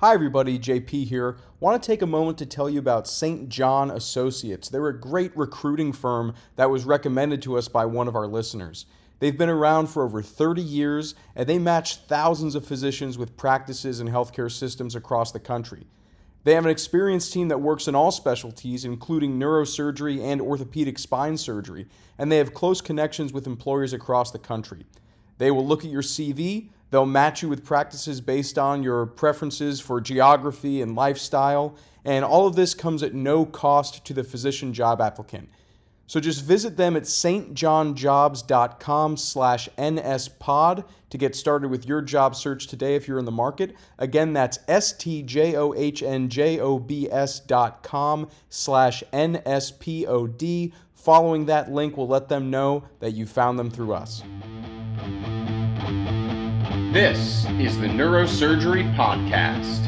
Hi, everybody. JP here. Want to take a moment to tell you about St. John Associates. They're a great recruiting firm that was recommended to us by one of our listeners. They've been around for over 30 years and they match thousands of physicians with practices and healthcare systems across the country. They have an experienced team that works in all specialties, including neurosurgery and orthopedic spine surgery, and they have close connections with employers across the country. They will look at your CV, they'll match you with practices based on your preferences for geography and lifestyle, and all of this comes at no cost to the physician job applicant. So just visit them at stjohnjobs.com slash nspod to get started with your job search today if you're in the market. Again, that's S-T-J-O-H-N-J-O-B-S dot com slash N-S-P-O-D. Following that link will let them know that you found them through us. This is the Neurosurgery Podcast.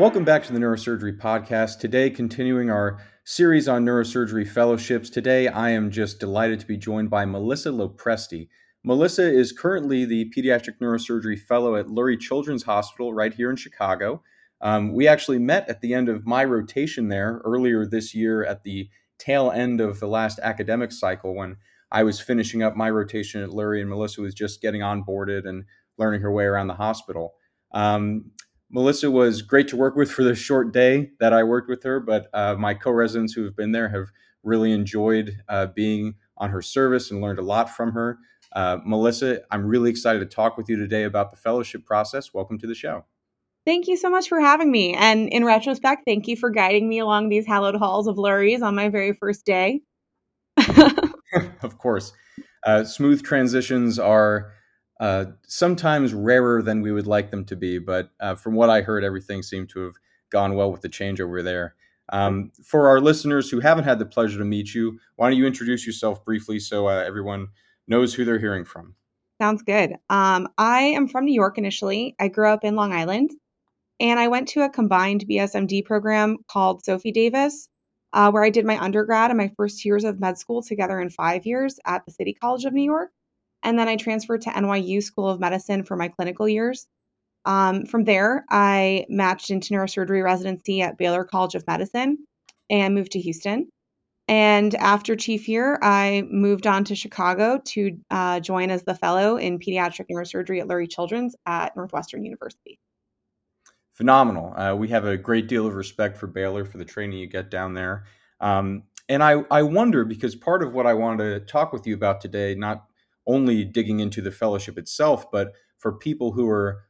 Welcome back to the Neurosurgery Podcast. Today, continuing our series on neurosurgery fellowships. Today, I am just delighted to be joined by Melissa LoPresti. Melissa is currently the Pediatric Neurosurgery Fellow at Lurie Children's Hospital right here in Chicago. Um, we actually met at the end of my rotation there earlier this year at the tail end of the last academic cycle when I was finishing up my rotation at Lurie and Melissa was just getting onboarded and learning her way around the hospital. Um, Melissa was great to work with for the short day that I worked with her, but uh, my co residents who have been there have really enjoyed uh, being on her service and learned a lot from her. Uh, Melissa, I'm really excited to talk with you today about the fellowship process. Welcome to the show. Thank you so much for having me. And in retrospect, thank you for guiding me along these hallowed halls of Lurie's on my very first day. of course. Uh, smooth transitions are uh, sometimes rarer than we would like them to be, but uh, from what I heard, everything seemed to have gone well with the changeover there. Um, for our listeners who haven't had the pleasure to meet you, why don't you introduce yourself briefly so uh, everyone knows who they're hearing from? Sounds good. Um, I am from New York initially. I grew up in Long Island. And I went to a combined BSMD program called Sophie Davis, uh, where I did my undergrad and my first years of med school together in five years at the City College of New York. And then I transferred to NYU School of Medicine for my clinical years. Um, from there, I matched into neurosurgery residency at Baylor College of Medicine and moved to Houston. And after chief year, I moved on to Chicago to uh, join as the fellow in pediatric neurosurgery at Lurie Children's at Northwestern University phenomenal. Uh, we have a great deal of respect for Baylor for the training you get down there. Um, and I, I wonder because part of what I wanted to talk with you about today, not only digging into the fellowship itself, but for people who are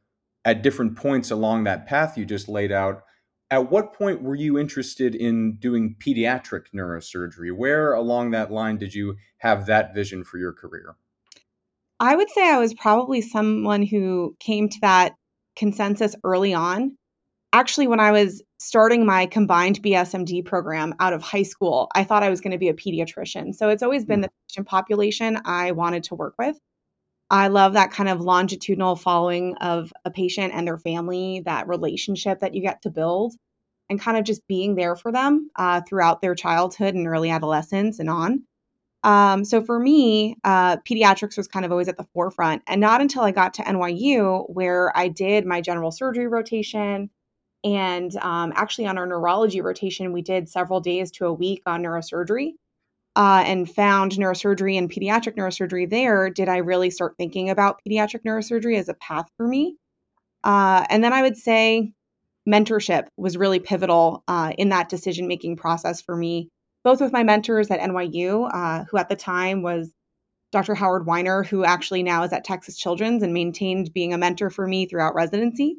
at different points along that path you just laid out, at what point were you interested in doing pediatric neurosurgery? Where along that line did you have that vision for your career? I would say I was probably someone who came to that consensus early on actually, when I was starting my combined BSMD program out of high school, I thought I was going to be a pediatrician. So it's always been hmm. the patient population I wanted to work with. I love that kind of longitudinal following of a patient and their family, that relationship that you get to build, and kind of just being there for them uh, throughout their childhood and early adolescence and on. Um, so for me, uh, pediatrics was kind of always at the forefront. And not until I got to NYU, where I did my general surgery rotation, and um, actually, on our neurology rotation, we did several days to a week on neurosurgery uh, and found neurosurgery and pediatric neurosurgery there. Did I really start thinking about pediatric neurosurgery as a path for me? Uh, and then I would say mentorship was really pivotal uh, in that decision making process for me, both with my mentors at NYU, uh, who at the time was Dr. Howard Weiner, who actually now is at Texas Children's and maintained being a mentor for me throughout residency.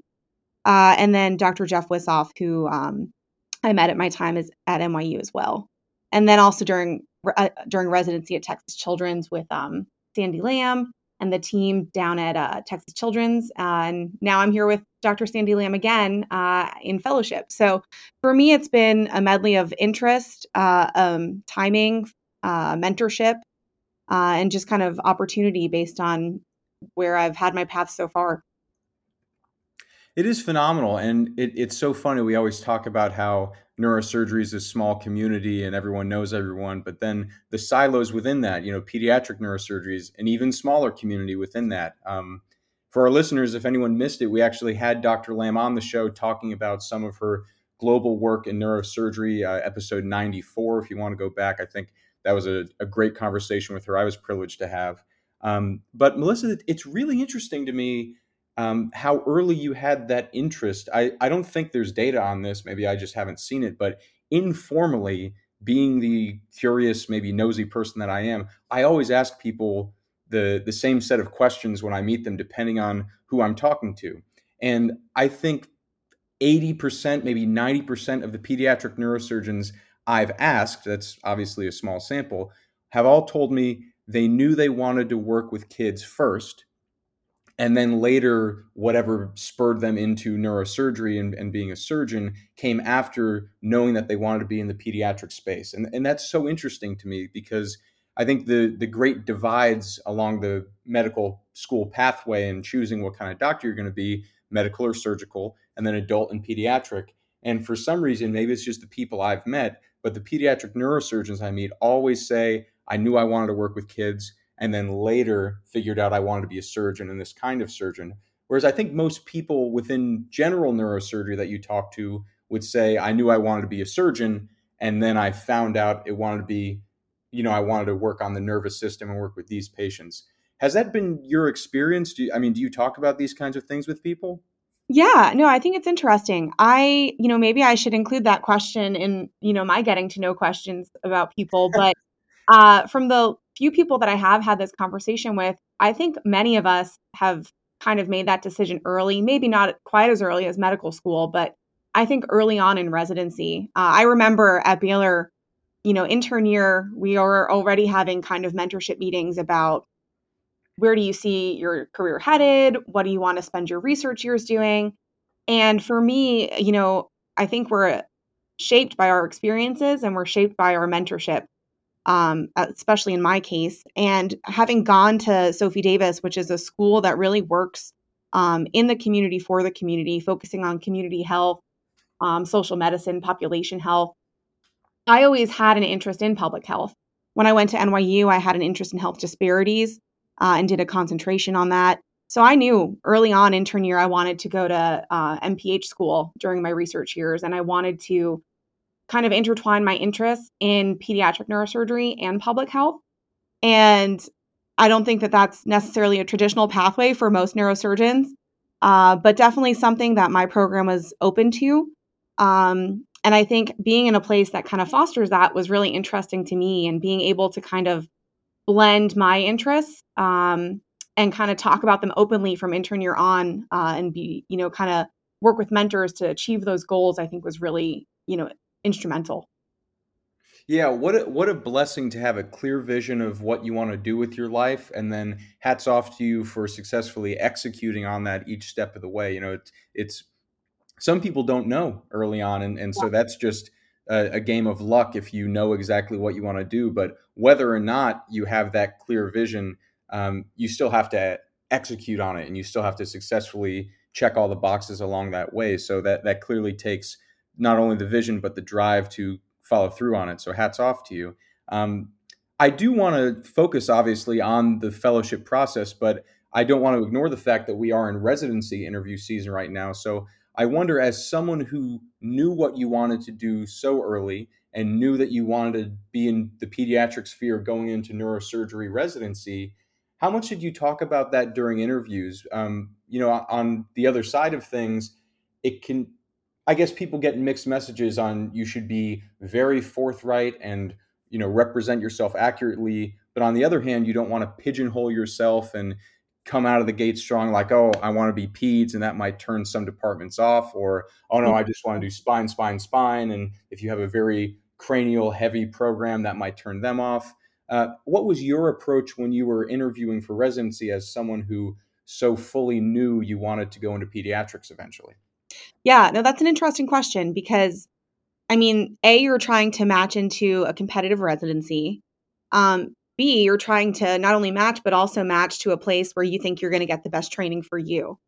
Uh, and then Dr. Jeff Wisoff, who um, I met at my time is at NYU as well. And then also during uh, during residency at Texas Children's with um, Sandi Lam and the team down at uh, Texas Children's. Uh, and now I'm here with Dr. Sandi Lam again uh, in fellowship. So for me, it's been a medley of interest, uh, um, timing, mentorship, and just kind of opportunity based on where I've had my path so far. It is phenomenal, and it, it's so funny. We always talk about how neurosurgery is a small community and everyone knows everyone, but then the silos within that, you know, pediatric neurosurgery is an even smaller community within that. Um, for our listeners, if anyone missed it, we actually had Dr. Lam on the show talking about some of her global work in neurosurgery, uh, episode 94. If you want to go back, I think that was a, a great conversation with her. I was privileged to have. Um, but Melissa, it's really interesting to me um, how early you had that interest. I, I don't think there's data on this. Maybe I just haven't seen it, but informally, being the curious, maybe nosy person that I am, I always ask people the the same set of questions when I meet them, depending on who I'm talking to. And I think 80%, maybe 90% of the pediatric neurosurgeons I've asked, that's obviously a small sample, have all told me they knew they wanted to work with kids first. And then later, whatever spurred them into neurosurgery and, and being a surgeon came after knowing that they wanted to be in the pediatric space. And, and that's so interesting to me because I think the, the great divides along the medical school pathway and choosing what kind of doctor you're going to be, medical or surgical, and then adult and pediatric. And for some reason, maybe it's just the people I've met, but the pediatric neurosurgeons I meet always say, I knew I wanted to work with kids, and then later figured out I wanted to be a surgeon and this kind of surgeon. Whereas I think most people within general neurosurgery that you talk to would say, I knew I wanted to be a surgeon, and then I found out it wanted to be, you know, I wanted to work on the nervous system and work with these patients. Has that been your experience? Do you, I mean, do you talk about these kinds of things with people? Yeah, no, I think it's interesting. I, you know, maybe I should include that question in, you know, my getting to know questions about people. But uh, from the few people that I have had this conversation with, I think many of us have kind of made that decision early, maybe not quite as early as medical school, but I think early on in residency. Uh, I remember at Baylor, you know, intern year, we are already having kind of mentorship meetings about where do you see your career headed? What do you want to spend your research years doing? And for me, you know, I think we're shaped by our experiences and we're shaped by our mentorship, um, especially in my case. And having gone to Sophie Davis, which is a school that really works um, in the community for the community, focusing on community health, um, social medicine, population health, I always had an interest in public health. When I went to NYU, I had an interest in health disparities uh, and did a concentration on that. So I knew early on intern year I wanted to go to uh, MPH school during my research years, and I wanted to kind of intertwine my interests in pediatric neurosurgery and public health. And I don't think that that's necessarily a traditional pathway for most neurosurgeons, uh, but definitely something that my program was open to. Um, and I think being in a place that kind of fosters that was really interesting to me, and being able to kind of blend my interests um, and kind of talk about them openly from intern year on uh, and be you know kind of work with mentors to achieve those goals i think was really you know instrumental yeah what a, what a blessing to have a clear vision of what you want to do with your life and then hats off to you for successfully executing on that each step of the way you know it's it's some people don't know early on and, and so that's just a, a game of luck if you know exactly what you want to do. But whether or not you have that clear vision, um, you still have to execute on it, and you still have to successfully check all the boxes along that way. So that that clearly takes not only the vision but the drive to follow through on it. So hats off to you. Um, I do want to focus obviously on the fellowship process, but I don't want to ignore the fact that we are in residency interview season right now. So I wonder, as someone who knew what you wanted to do so early and knew that you wanted to be in the pediatric sphere going into neurosurgery residency, how much did you talk about that during interviews? Um, you know, on the other side of things, it can, I guess, people get mixed messages on you should be very forthright and you know represent yourself accurately but on the other hand you don't want to pigeonhole yourself and come out of the gate strong, like, oh, I want to be peds, and that might turn some departments off, or oh no, I just want to do spine, spine, spine. And if you have a very cranial heavy program, that might turn them off. Uh, what was your approach when you were interviewing for residency as someone who so fully knew you wanted to go into pediatrics eventually? Yeah, no, that's an interesting question because I mean, A, you're trying to match into a competitive residency. Um, B, you're trying to not only match, but also match to a place where you think you're going to get the best training for you.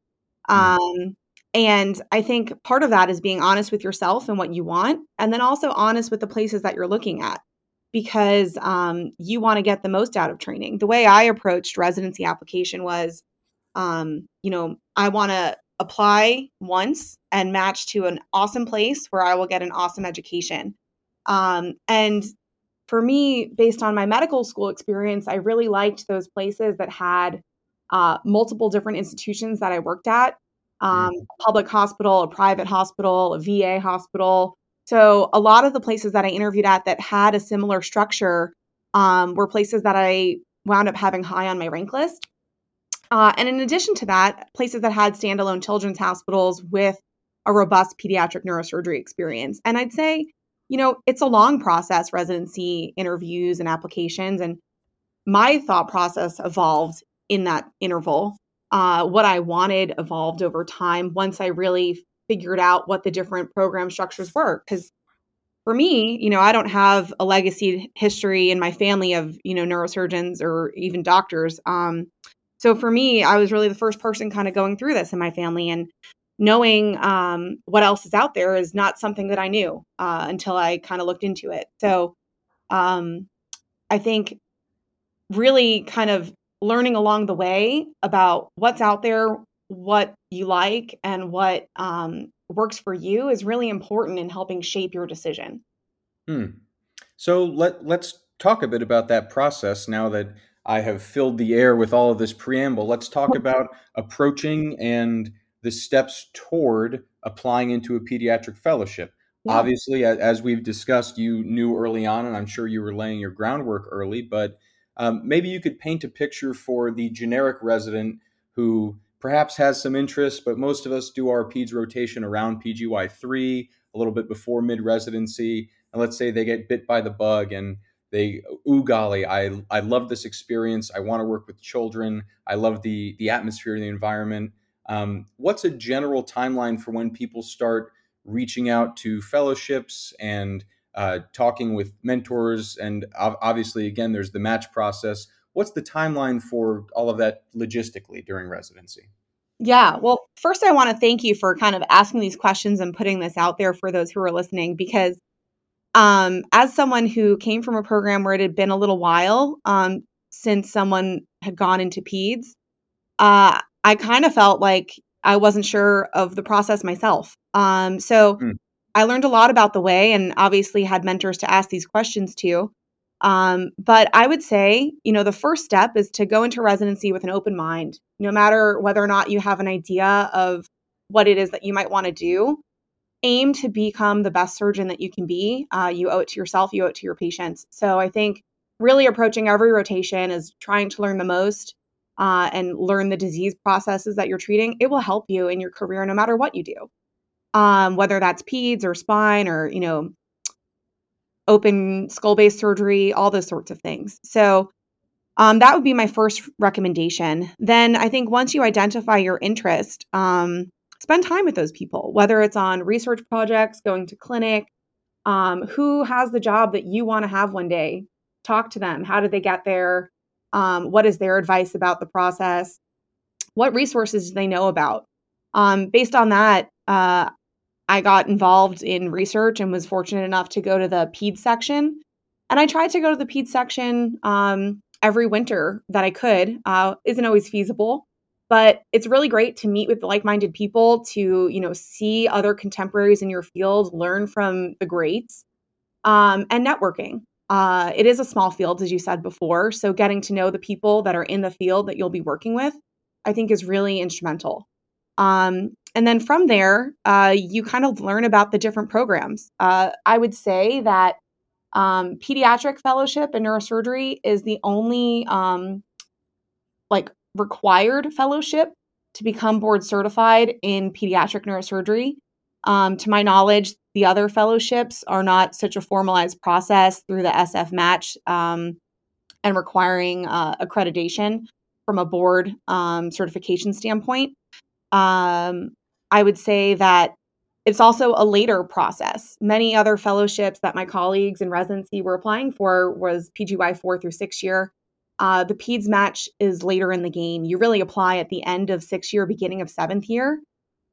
Mm. Um, and I think part of that is being honest with yourself and what you want, and then also honest with the places that you're looking at because um, you want to get the most out of training. The way I approached residency application was, um, you know, I want to apply once and match to an awesome place where I will get an awesome education. Um, and for me, based on my medical school experience, I really liked those places that had uh, multiple different institutions that I worked at um, a public hospital, a private hospital, a VA hospital. So a lot of the places that I interviewed at that had a similar structure um, were places that I wound up having high on my rank list. Uh, and in addition to that, places that had standalone children's hospitals with a robust pediatric neurosurgery experience. And I'd say, you know, it's a long process, residency interviews and applications. And my thought process evolved in that interval uh, what I wanted evolved over time once I really figured out what the different program structures were. Because for me, you know, I don't have a legacy history in my family of, you know, neurosurgeons or even doctors. Um, so for me, I was really the first person kind of going through this in my family and knowing um, what else is out there is not something that I knew uh, until I kind of looked into it. So um, I think really kind of learning along the way about what's out there, what you like, and what um, works for you is really important in helping shape your decision. Hmm. So let let's talk a bit about that process now that I have filled the air with all of this preamble. Let's talk about approaching and the steps toward applying into a pediatric fellowship. Yeah. Obviously, as we've discussed, you knew early on, and I'm sure you were laying your groundwork early, but um, maybe you could paint a picture for the generic resident who perhaps has some interest, but most of us do our PEDS rotation around PGY3, a little bit before mid residency. And let's say they get bit by the bug and they, ooh, golly, I, I love this experience. I want to work with children. I love the, the atmosphere, the environment. Um, what's a general timeline for when people start reaching out to fellowships and uh, talking with mentors, and obviously, again, there's the match process. What's the timeline for all of that logistically during residency? Yeah, well, first, I want to thank you for kind of asking these questions and putting this out there for those who are listening because um, as someone who came from a program where it had been a little while um, since someone had gone into PEDS, uh, I kind of felt like I wasn't sure of the process myself. Um, so mm. I learned a lot about the way and obviously had mentors to ask these questions to. Um, but I would say, you know, the first step is to go into residency with an open mind, no matter whether or not you have an idea of what it is that you might want to do. Aim to become the best surgeon that you can be. Uh, you owe it to yourself, you owe it to your patients. So I think really approaching every rotation is trying to learn the most uh, and learn the disease processes that you're treating. It will help you in your career no matter what you do um, whether that's peds or spine or you know open skull base surgery, all those sorts of things. So um, that would be my first recommendation. Then I think once you identify your interest, um, spend time with those people, whether it's on research projects, going to clinic, um, who has the job that you want to have one day. Talk to them. How did they get there? Um, what is their advice about the process? What resources do they know about? Um, based on that, uh, I got involved in research and was fortunate enough to go to the PED section. And I tried to go to the PED section um, every winter that I could. Uh, isn't always feasible, but it's really great to meet with like-minded people, to you know see other contemporaries in your field, learn from the greats, um, and networking. Uh, it is a small field, as you said before, so getting to know the people that are in the field that you'll be working with, I think, is really instrumental. Um, and then from there, uh, you kind of learn about the different programs. Uh, I would say that um, pediatric fellowship in neurosurgery is the only um, like required fellowship to become board certified in pediatric neurosurgery. Um, to my knowledge, the other fellowships are not such a formalized process through the SF match um, and requiring uh, accreditation from a board um, certification standpoint. Um, I would say that it's also a later process. Many other fellowships that my colleagues in residency were applying for was PGY four through six year. Uh, the PEDS match is later in the game. You really apply at the end of six year, beginning of seventh year.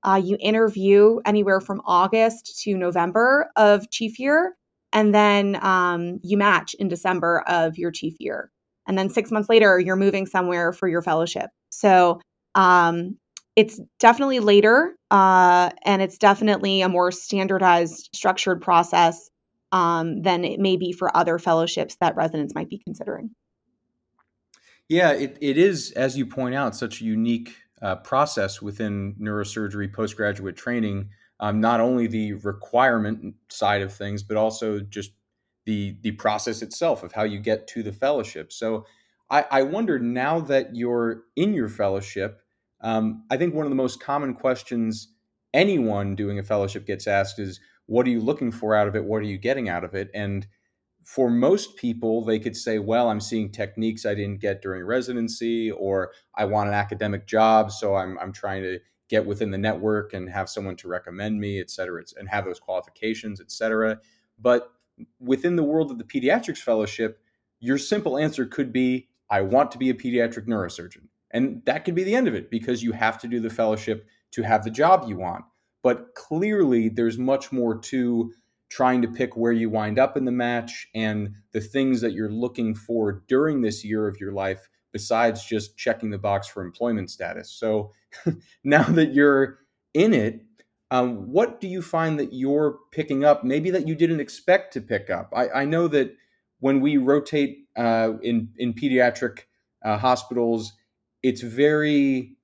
Uh, you interview anywhere from August to November of chief year, and then um, you match in December of your chief year. And then six months later, you're moving somewhere for your fellowship. So um, it's definitely later, uh, and it's definitely a more standardized, structured process um, than it may be for other fellowships that residents might be considering. Yeah, it, it is, as you point out, such a unique uh, process within neurosurgery postgraduate training. Um, not only the requirement side of things, but also just the the process itself of how you get to the fellowship. So I, I wonder now that you're in your fellowship, um, I think one of the most common questions anyone doing a fellowship gets asked is, "What are you looking for out of it? What are you getting out of it?" And for most people, they could say, well, I'm seeing techniques I didn't get during residency, or I want an academic job, so I'm, I'm trying to get within the network and have someone to recommend me, et cetera, and have those qualifications, et cetera. But within the world of the pediatrics fellowship, your simple answer could be, I want to be a pediatric neurosurgeon. And that could be the end of it because you have to do the fellowship to have the job you want. But clearly, there's much more to trying to pick where you wind up in the match and the things that you're looking for during this year of your life besides just checking the box for employment status. So now that you're in it, um, what do you find that you're picking up, maybe that you didn't expect to pick up? I, I know that when we rotate uh, in in pediatric uh, hospitals, it's very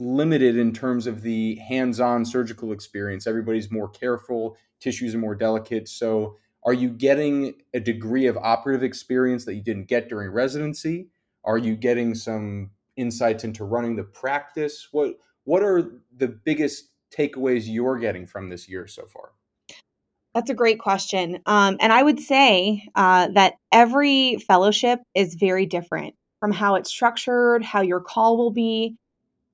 limited in terms of the hands-on surgical experience. Everybody's more careful tissues are more delicate. So, are you getting a degree of operative experience that you didn't get during residency? Are you getting some insights into running the practice? What what are the biggest takeaways you're getting from this year so far? That's a great question. Um, and I would say uh, that every fellowship is very different from how it's structured, how your call will be,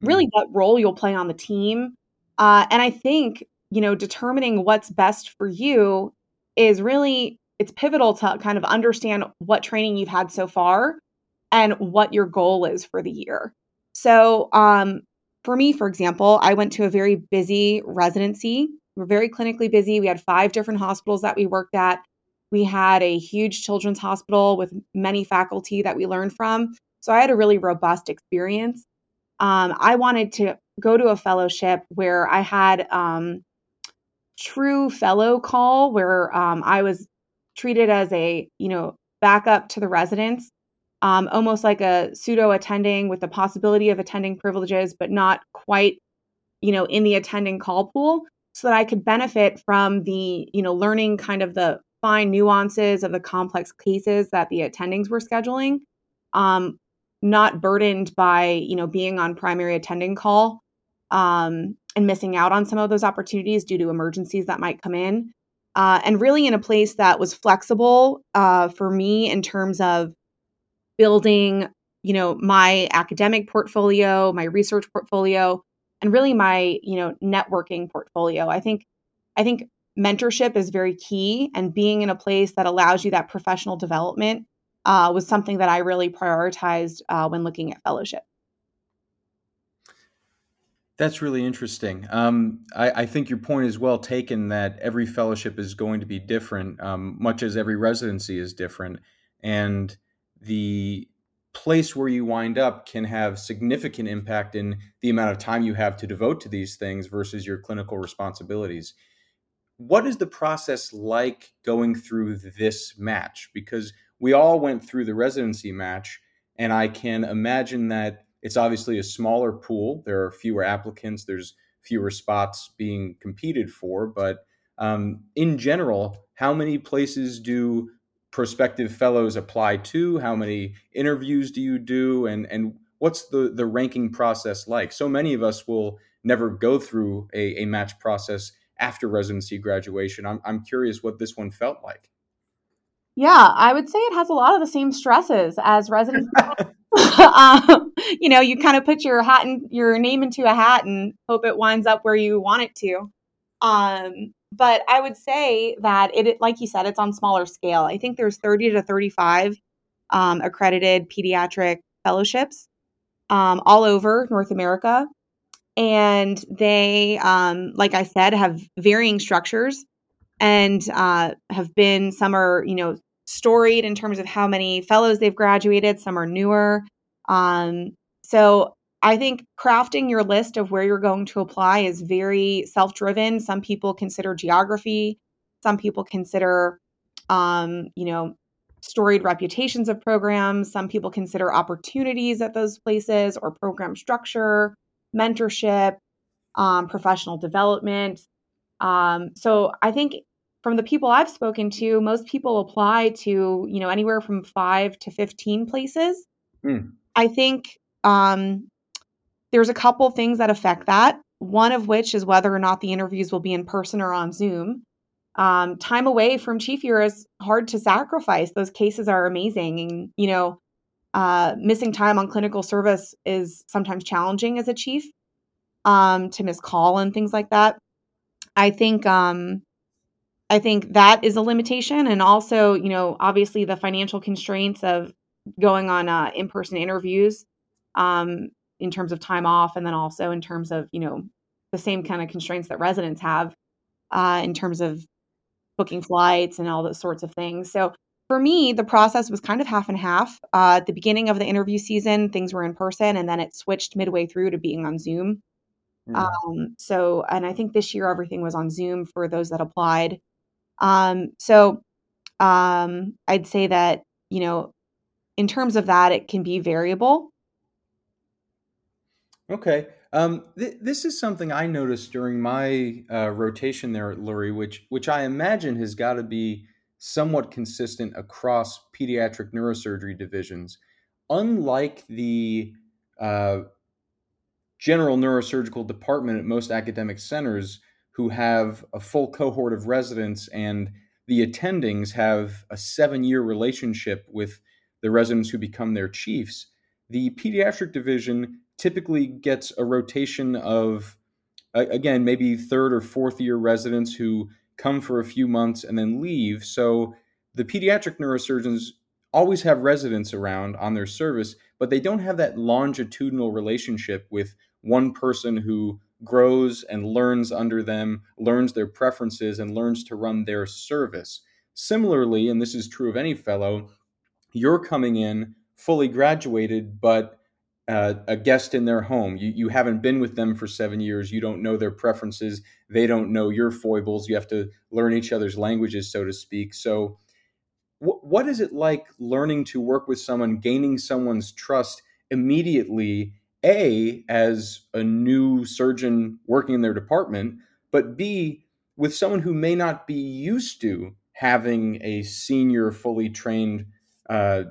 really mm-hmm. what role you'll play on the team. Uh, and I think you know, determining what's best for you is really it's pivotal to kind of understand what training you've had so far and what your goal is for the year. So, um, for me, for example, I went to a very busy residency. We are very clinically busy. We had five different hospitals that we worked at. We had a huge children's hospital with many faculty that we learned from. So I had a really robust experience. Um, I wanted to go to a fellowship where I had um, true fellow call where um, I was treated as a, you know, backup to the residents, um, almost like a pseudo attending with the possibility of attending privileges, but not quite, you know, in the attending call pool so that I could benefit from the, you know, learning kind of the fine nuances of the complex cases that the attendings were scheduling. Um, not burdened by, you know, being on primary attending call um, and missing out on some of those opportunities due to emergencies that might come in. Uh, and really in a place that was flexible uh, for me in terms of building, you know, my academic portfolio, my research portfolio, and really my, you know, networking portfolio. I think, I think mentorship is very key, and being in a place that allows you that professional development uh, was something that I really prioritized uh, when looking at fellowship. That's really interesting. Um, I, I, think your point is well taken that every fellowship is going to be different, um, much as every residency is different. And the place where you wind up can have significant impact in the amount of time you have to devote to these things versus your clinical responsibilities. What is the process like going through this match? Because we all went through the residency match, and I can imagine that it's obviously a smaller pool. There are fewer applicants. There's fewer spots being competed for. But um, in general, how many places do prospective fellows apply to? How many interviews do you do? And and what's the the ranking process like? So many of us will never go through a, a match process after residency graduation. I'm I'm curious what this one felt like. Yeah, I would say it has a lot of the same stresses as residency. um, you know, you kind of put your hat and your name into a hat and hope it winds up where you want it to. Um, but I would say that it, like you said, it's on smaller scale. I think there's 30 to 35 um, accredited pediatric fellowships um, all over North America. and they, um, like I said, have varying structures and uh, have been some are you know storied in terms of how many fellows they've graduated. Some are newer. Um, so I think crafting your list of where you're going to apply is very self driven. Some people consider geography, some people consider, um, you know, storied reputations of programs. Some people consider opportunities at those places or program structure, mentorship, um, professional development. Um, so I think from the people I've spoken to, most people apply to, you know, anywhere from five to 15 places. Mm. I think um, there's a couple things that affect that. One of which is whether or not the interviews will be in person or on Zoom. Um, time away from chief year is hard to sacrifice. Those cases are amazing. And, you know, uh, missing time on clinical service is sometimes challenging as a chief um, to miss call and things like that. I think um, I think that is a limitation, and also, you know, obviously the financial constraints of going on uh, in-person interviews um, in terms of time off, and then also in terms of you know the same kind of constraints that residents have uh, in terms of booking flights and all those sorts of things. So for me, the process was kind of half and half. Uh, at the beginning of the interview season, things were in person, and then it switched midway through to being on Zoom. Mm. Um, so, and I think this year everything was on Zoom for those that applied. Um, so um, I'd say that, you know, in terms of that, it can be variable. Okay. Um, th- this is something I noticed during my uh, rotation there at Lurie, which which I imagine has got to be somewhat consistent across pediatric neurosurgery divisions. Unlike the uh, general neurosurgical department at most academic centers, who have a full cohort of residents and the attendings have a seven year relationship with the residents who become their chiefs. The pediatric division typically gets a rotation of, again, maybe third or fourth year residents who come for a few months and then leave. So the pediatric neurosurgeons always have residents around on their service, but they don't have that longitudinal relationship with one person who grows and learns under them, learns their preferences, and learns to run their service. Similarly, and this is true of any fellow, you're coming in fully graduated, but uh, a guest in their home. You, you haven't been with them for seven years. You don't know their preferences. They don't know your foibles. You have to learn each other's languages, so to speak. So, wh- what is it like learning to work with someone, gaining someone's trust immediately a, as a new surgeon working in their department, but B, with someone who may not be used to having a senior, fully trained uh,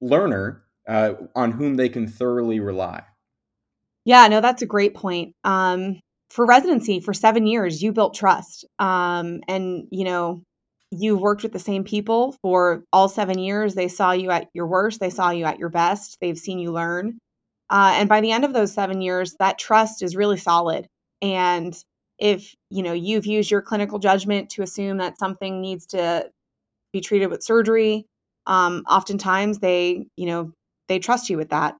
learner uh, on whom they can thoroughly rely. Yeah, no, that's a great point. Um, for residency, for seven years, you built trust. Um, and, you know, you worked with the same people for all seven years. They saw you at your worst, they saw you at your best, they've seen you learn. Uh, and by the end of those seven years, that trust is really solid. And if you know you've used your clinical judgment to assume that something needs to be treated with surgery, um, oftentimes they you know they trust you with that.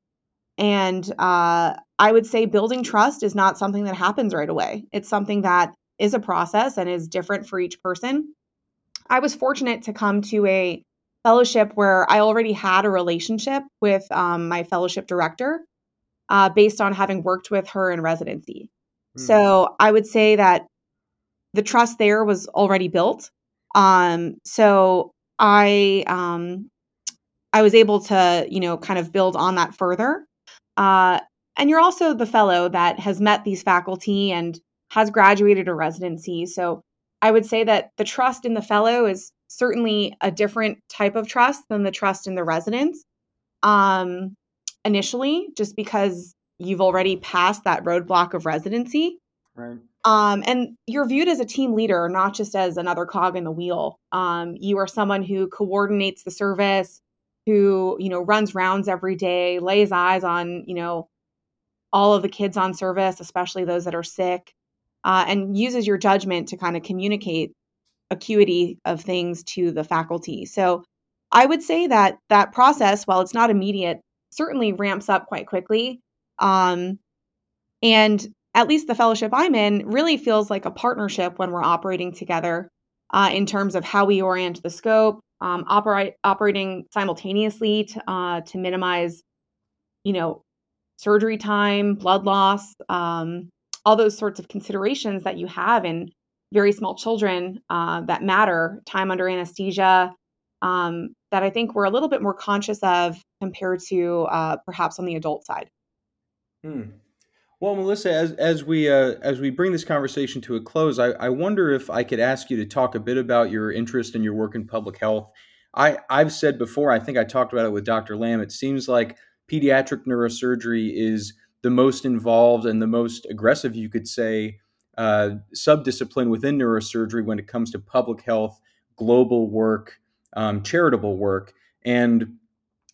And uh, I would say building trust is not something that happens right away. It's something that is a process and is different for each person. I was fortunate to come to a fellowship where I already had a relationship with um, my fellowship director uh, based on having worked with her in residency. Mm. So I would say that the trust there was already built. Um, so I um, I was able to you know kind of build on that further. Uh, and you're also the fellow that has met these faculty and has graduated a residency. So I would say that the trust in the fellow is certainly a different type of trust than the trust in the residents. Um, initially just because you've already passed that roadblock of residency. Right. Um, and you're viewed as a team leader, not just as another cog in the wheel. Um, you are someone who coordinates the service, who you know runs rounds every day, lays eyes on you know all of the kids on service, especially those that are sick, uh, and uses your judgment to kind of communicate acuity of things to the faculty. So I would say that that process, while it's not immediate, certainly ramps up quite quickly. Um, And at least the fellowship I'm in really feels like a partnership when we're operating together uh, in terms of how we orient the scope, um, operate operating simultaneously to, uh, to minimize, you know, surgery time, blood loss, um, all those sorts of considerations that you have in very small children uh, that matter, time under anesthesia, um, that I think we're a little bit more conscious of compared to uh, perhaps on the adult side. Hmm. Well, Melissa, as as we uh, as we bring this conversation to a close, I, I wonder if I could ask you to talk a bit about your interest in your work in public health. I I've said before, I think I talked about it with Dr. Lam. It seems like pediatric neurosurgery is the most involved and the most aggressive, you could say, uh, subdiscipline within neurosurgery when it comes to public health, global work, um, charitable work, and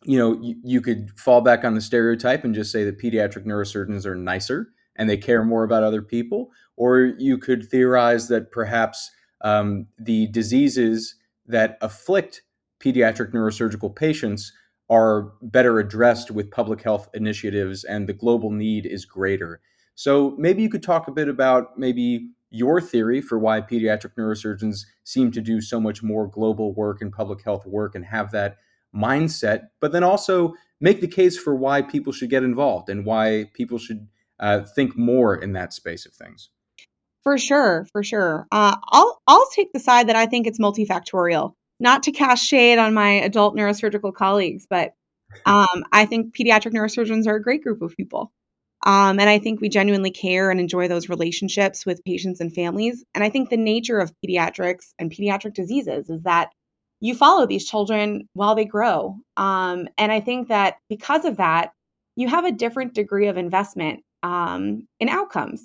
you know you, you could fall back on the stereotype and just say that pediatric neurosurgeons are nicer and they care more about other people, or you could theorize that perhaps um, the diseases that afflict pediatric neurosurgical patients are better addressed with public health initiatives and the global need is greater. So maybe you could talk a bit about maybe your theory for why pediatric neurosurgeons seem to do so much more global work and public health work and have that mindset, but then also make the case for why people should get involved and why people should uh, think more in that space of things. For sure, for sure. Uh, I'll I'll take the side that I think it's multifactorial not to cast shade on my adult neurosurgical colleagues, but um, I think pediatric neurosurgeons are a great group of people. Um, and I think we genuinely care and enjoy those relationships with patients and families. And I think the nature of pediatrics and pediatric diseases is that you follow these children while they grow. Um, and I think that because of that, you have a different degree of investment um, in outcomes.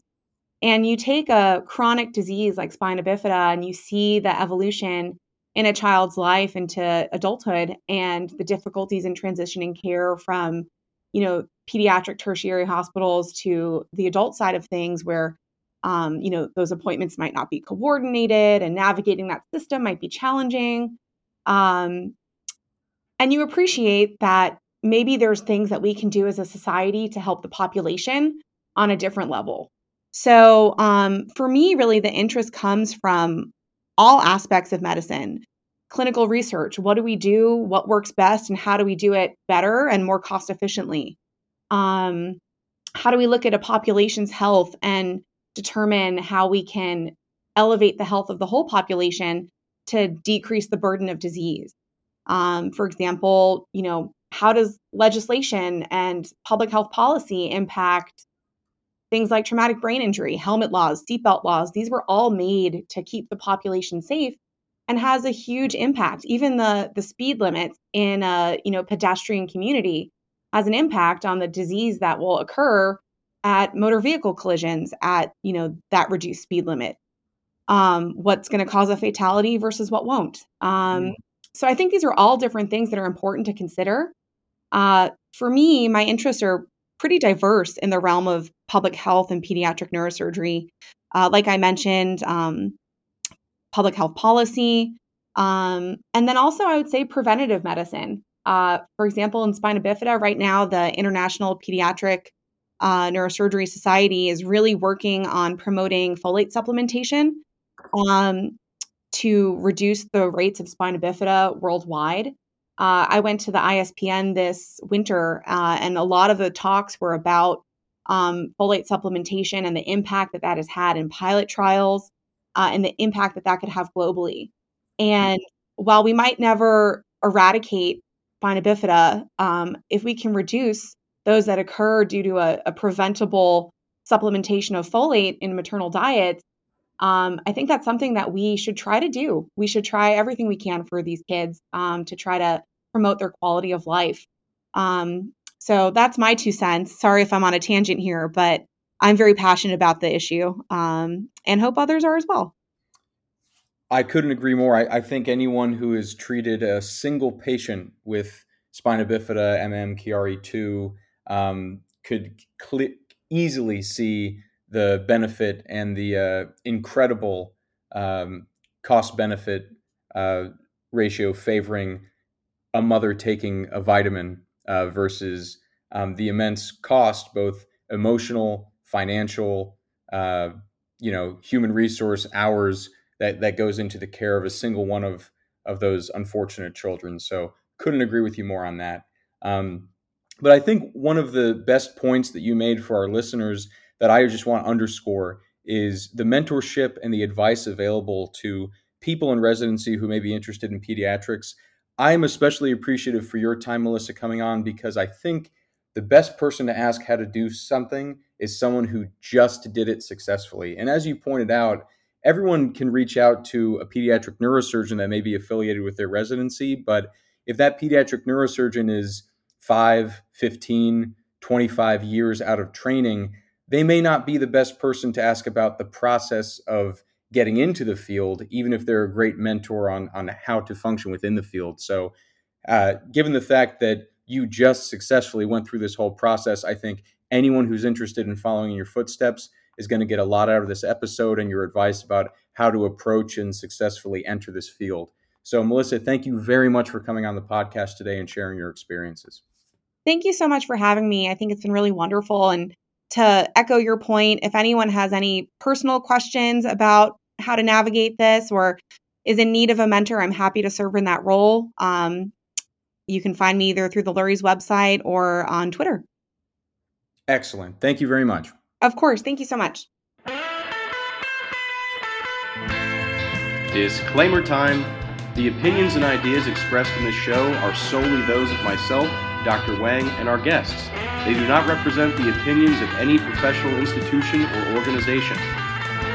And you take a chronic disease like spina bifida and you see the evolution in a child's life into adulthood and the difficulties in transitioning care from you know pediatric tertiary hospitals to the adult side of things where um, you know those appointments might not be coordinated and navigating that system might be challenging. Um, and you appreciate that maybe there's things that we can do as a society to help the population on a different level. So um, for me really the interest comes from all aspects of medicine clinical research. What do we do? What works best? And how do we do it better and more cost efficiently? Um, how do we look at a population's health and determine how we can elevate the health of the whole population to decrease the burden of disease? Um, for example, you know, how does legislation and public health policy impact things like traumatic brain injury, helmet laws, seatbelt laws? These were all made to keep the population safe and has a huge impact. Even the the speed limits in a you know pedestrian community has an impact on the disease that will occur at motor vehicle collisions at you know that reduced speed limit. Um, what's going to cause a fatality versus what won't. Um, mm. So I think these are all different things that are important to consider. Uh, for me, my interests are pretty diverse in the realm of public health and pediatric neurosurgery. Uh, like I mentioned, um, public health policy. Um, and then also, I would say preventative medicine. Uh, for example, in spina bifida, right now, the International Pediatric uh, Neurosurgery Society is really working on promoting folate supplementation um, to reduce the rates of spina bifida worldwide. Uh, I went to the ISPN this winter, uh, and a lot of the talks were about um, folate supplementation and the impact that that has had in pilot trials uh, and the impact that that could have globally. And while we might never eradicate spina bifida, um, if we can reduce those that occur due to a, a preventable supplementation of folate in maternal diets, um, I think that's something that we should try to do. We should try everything we can for these kids um, to try to promote their quality of life. Um, so that's my two cents. Sorry if I'm on a tangent here, but I'm very passionate about the issue um, and hope others are as well. I couldn't agree more. I, I, think anyone who has treated a single patient with spina bifida, MM, um, could cl- easily see the benefit and the uh, incredible um, cost benefit uh, ratio favoring a mother taking a vitamin uh, versus um, the immense cost, both emotional, financial, uh, you know, human resource hours that that goes into the care of a single one of of those unfortunate children. So couldn't agree with you more on that. Um, but I think one of the best points that you made for our listeners that I just want to underscore is the mentorship and the advice available to people in residency who may be interested in pediatrics. I am especially appreciative for your time, Melissa, coming on because I think the best person to ask how to do something is someone who just did it successfully. And as you pointed out, everyone can reach out to a pediatric neurosurgeon that may be affiliated with their residency. But if that pediatric neurosurgeon is 5, 15, 25 years out of training, they may not be the best person to ask about the process of getting into the field, even if they're a great mentor on, on how to function within the field. So, uh, given the fact that you just successfully went through this whole process, I think anyone who's interested in following in your footsteps is going to get a lot out of this episode and your advice about how to approach and successfully enter this field. So, Melissa, thank you very much for coming on the podcast today and sharing your experiences. Thank you so much for having me. I think it's been really wonderful. And to echo your point, if anyone has any personal questions about how to navigate this or is in need of a mentor, I'm happy to serve in that role. Um, you can find me either through the Lurie's website or on Twitter. Excellent. Thank you very much. Of course. Thank you so much. Disclaimer time. The opinions and ideas expressed in this show are solely those of myself, Dr. Wang, and our guests. They do not represent the opinions of any professional institution or organization.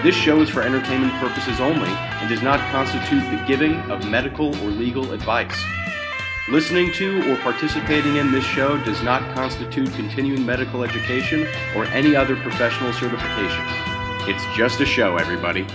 This show is for entertainment purposes only and does not constitute the giving of medical or legal advice. Listening to or participating in this show does not constitute continuing medical education or any other professional certification. It's just a show, everybody.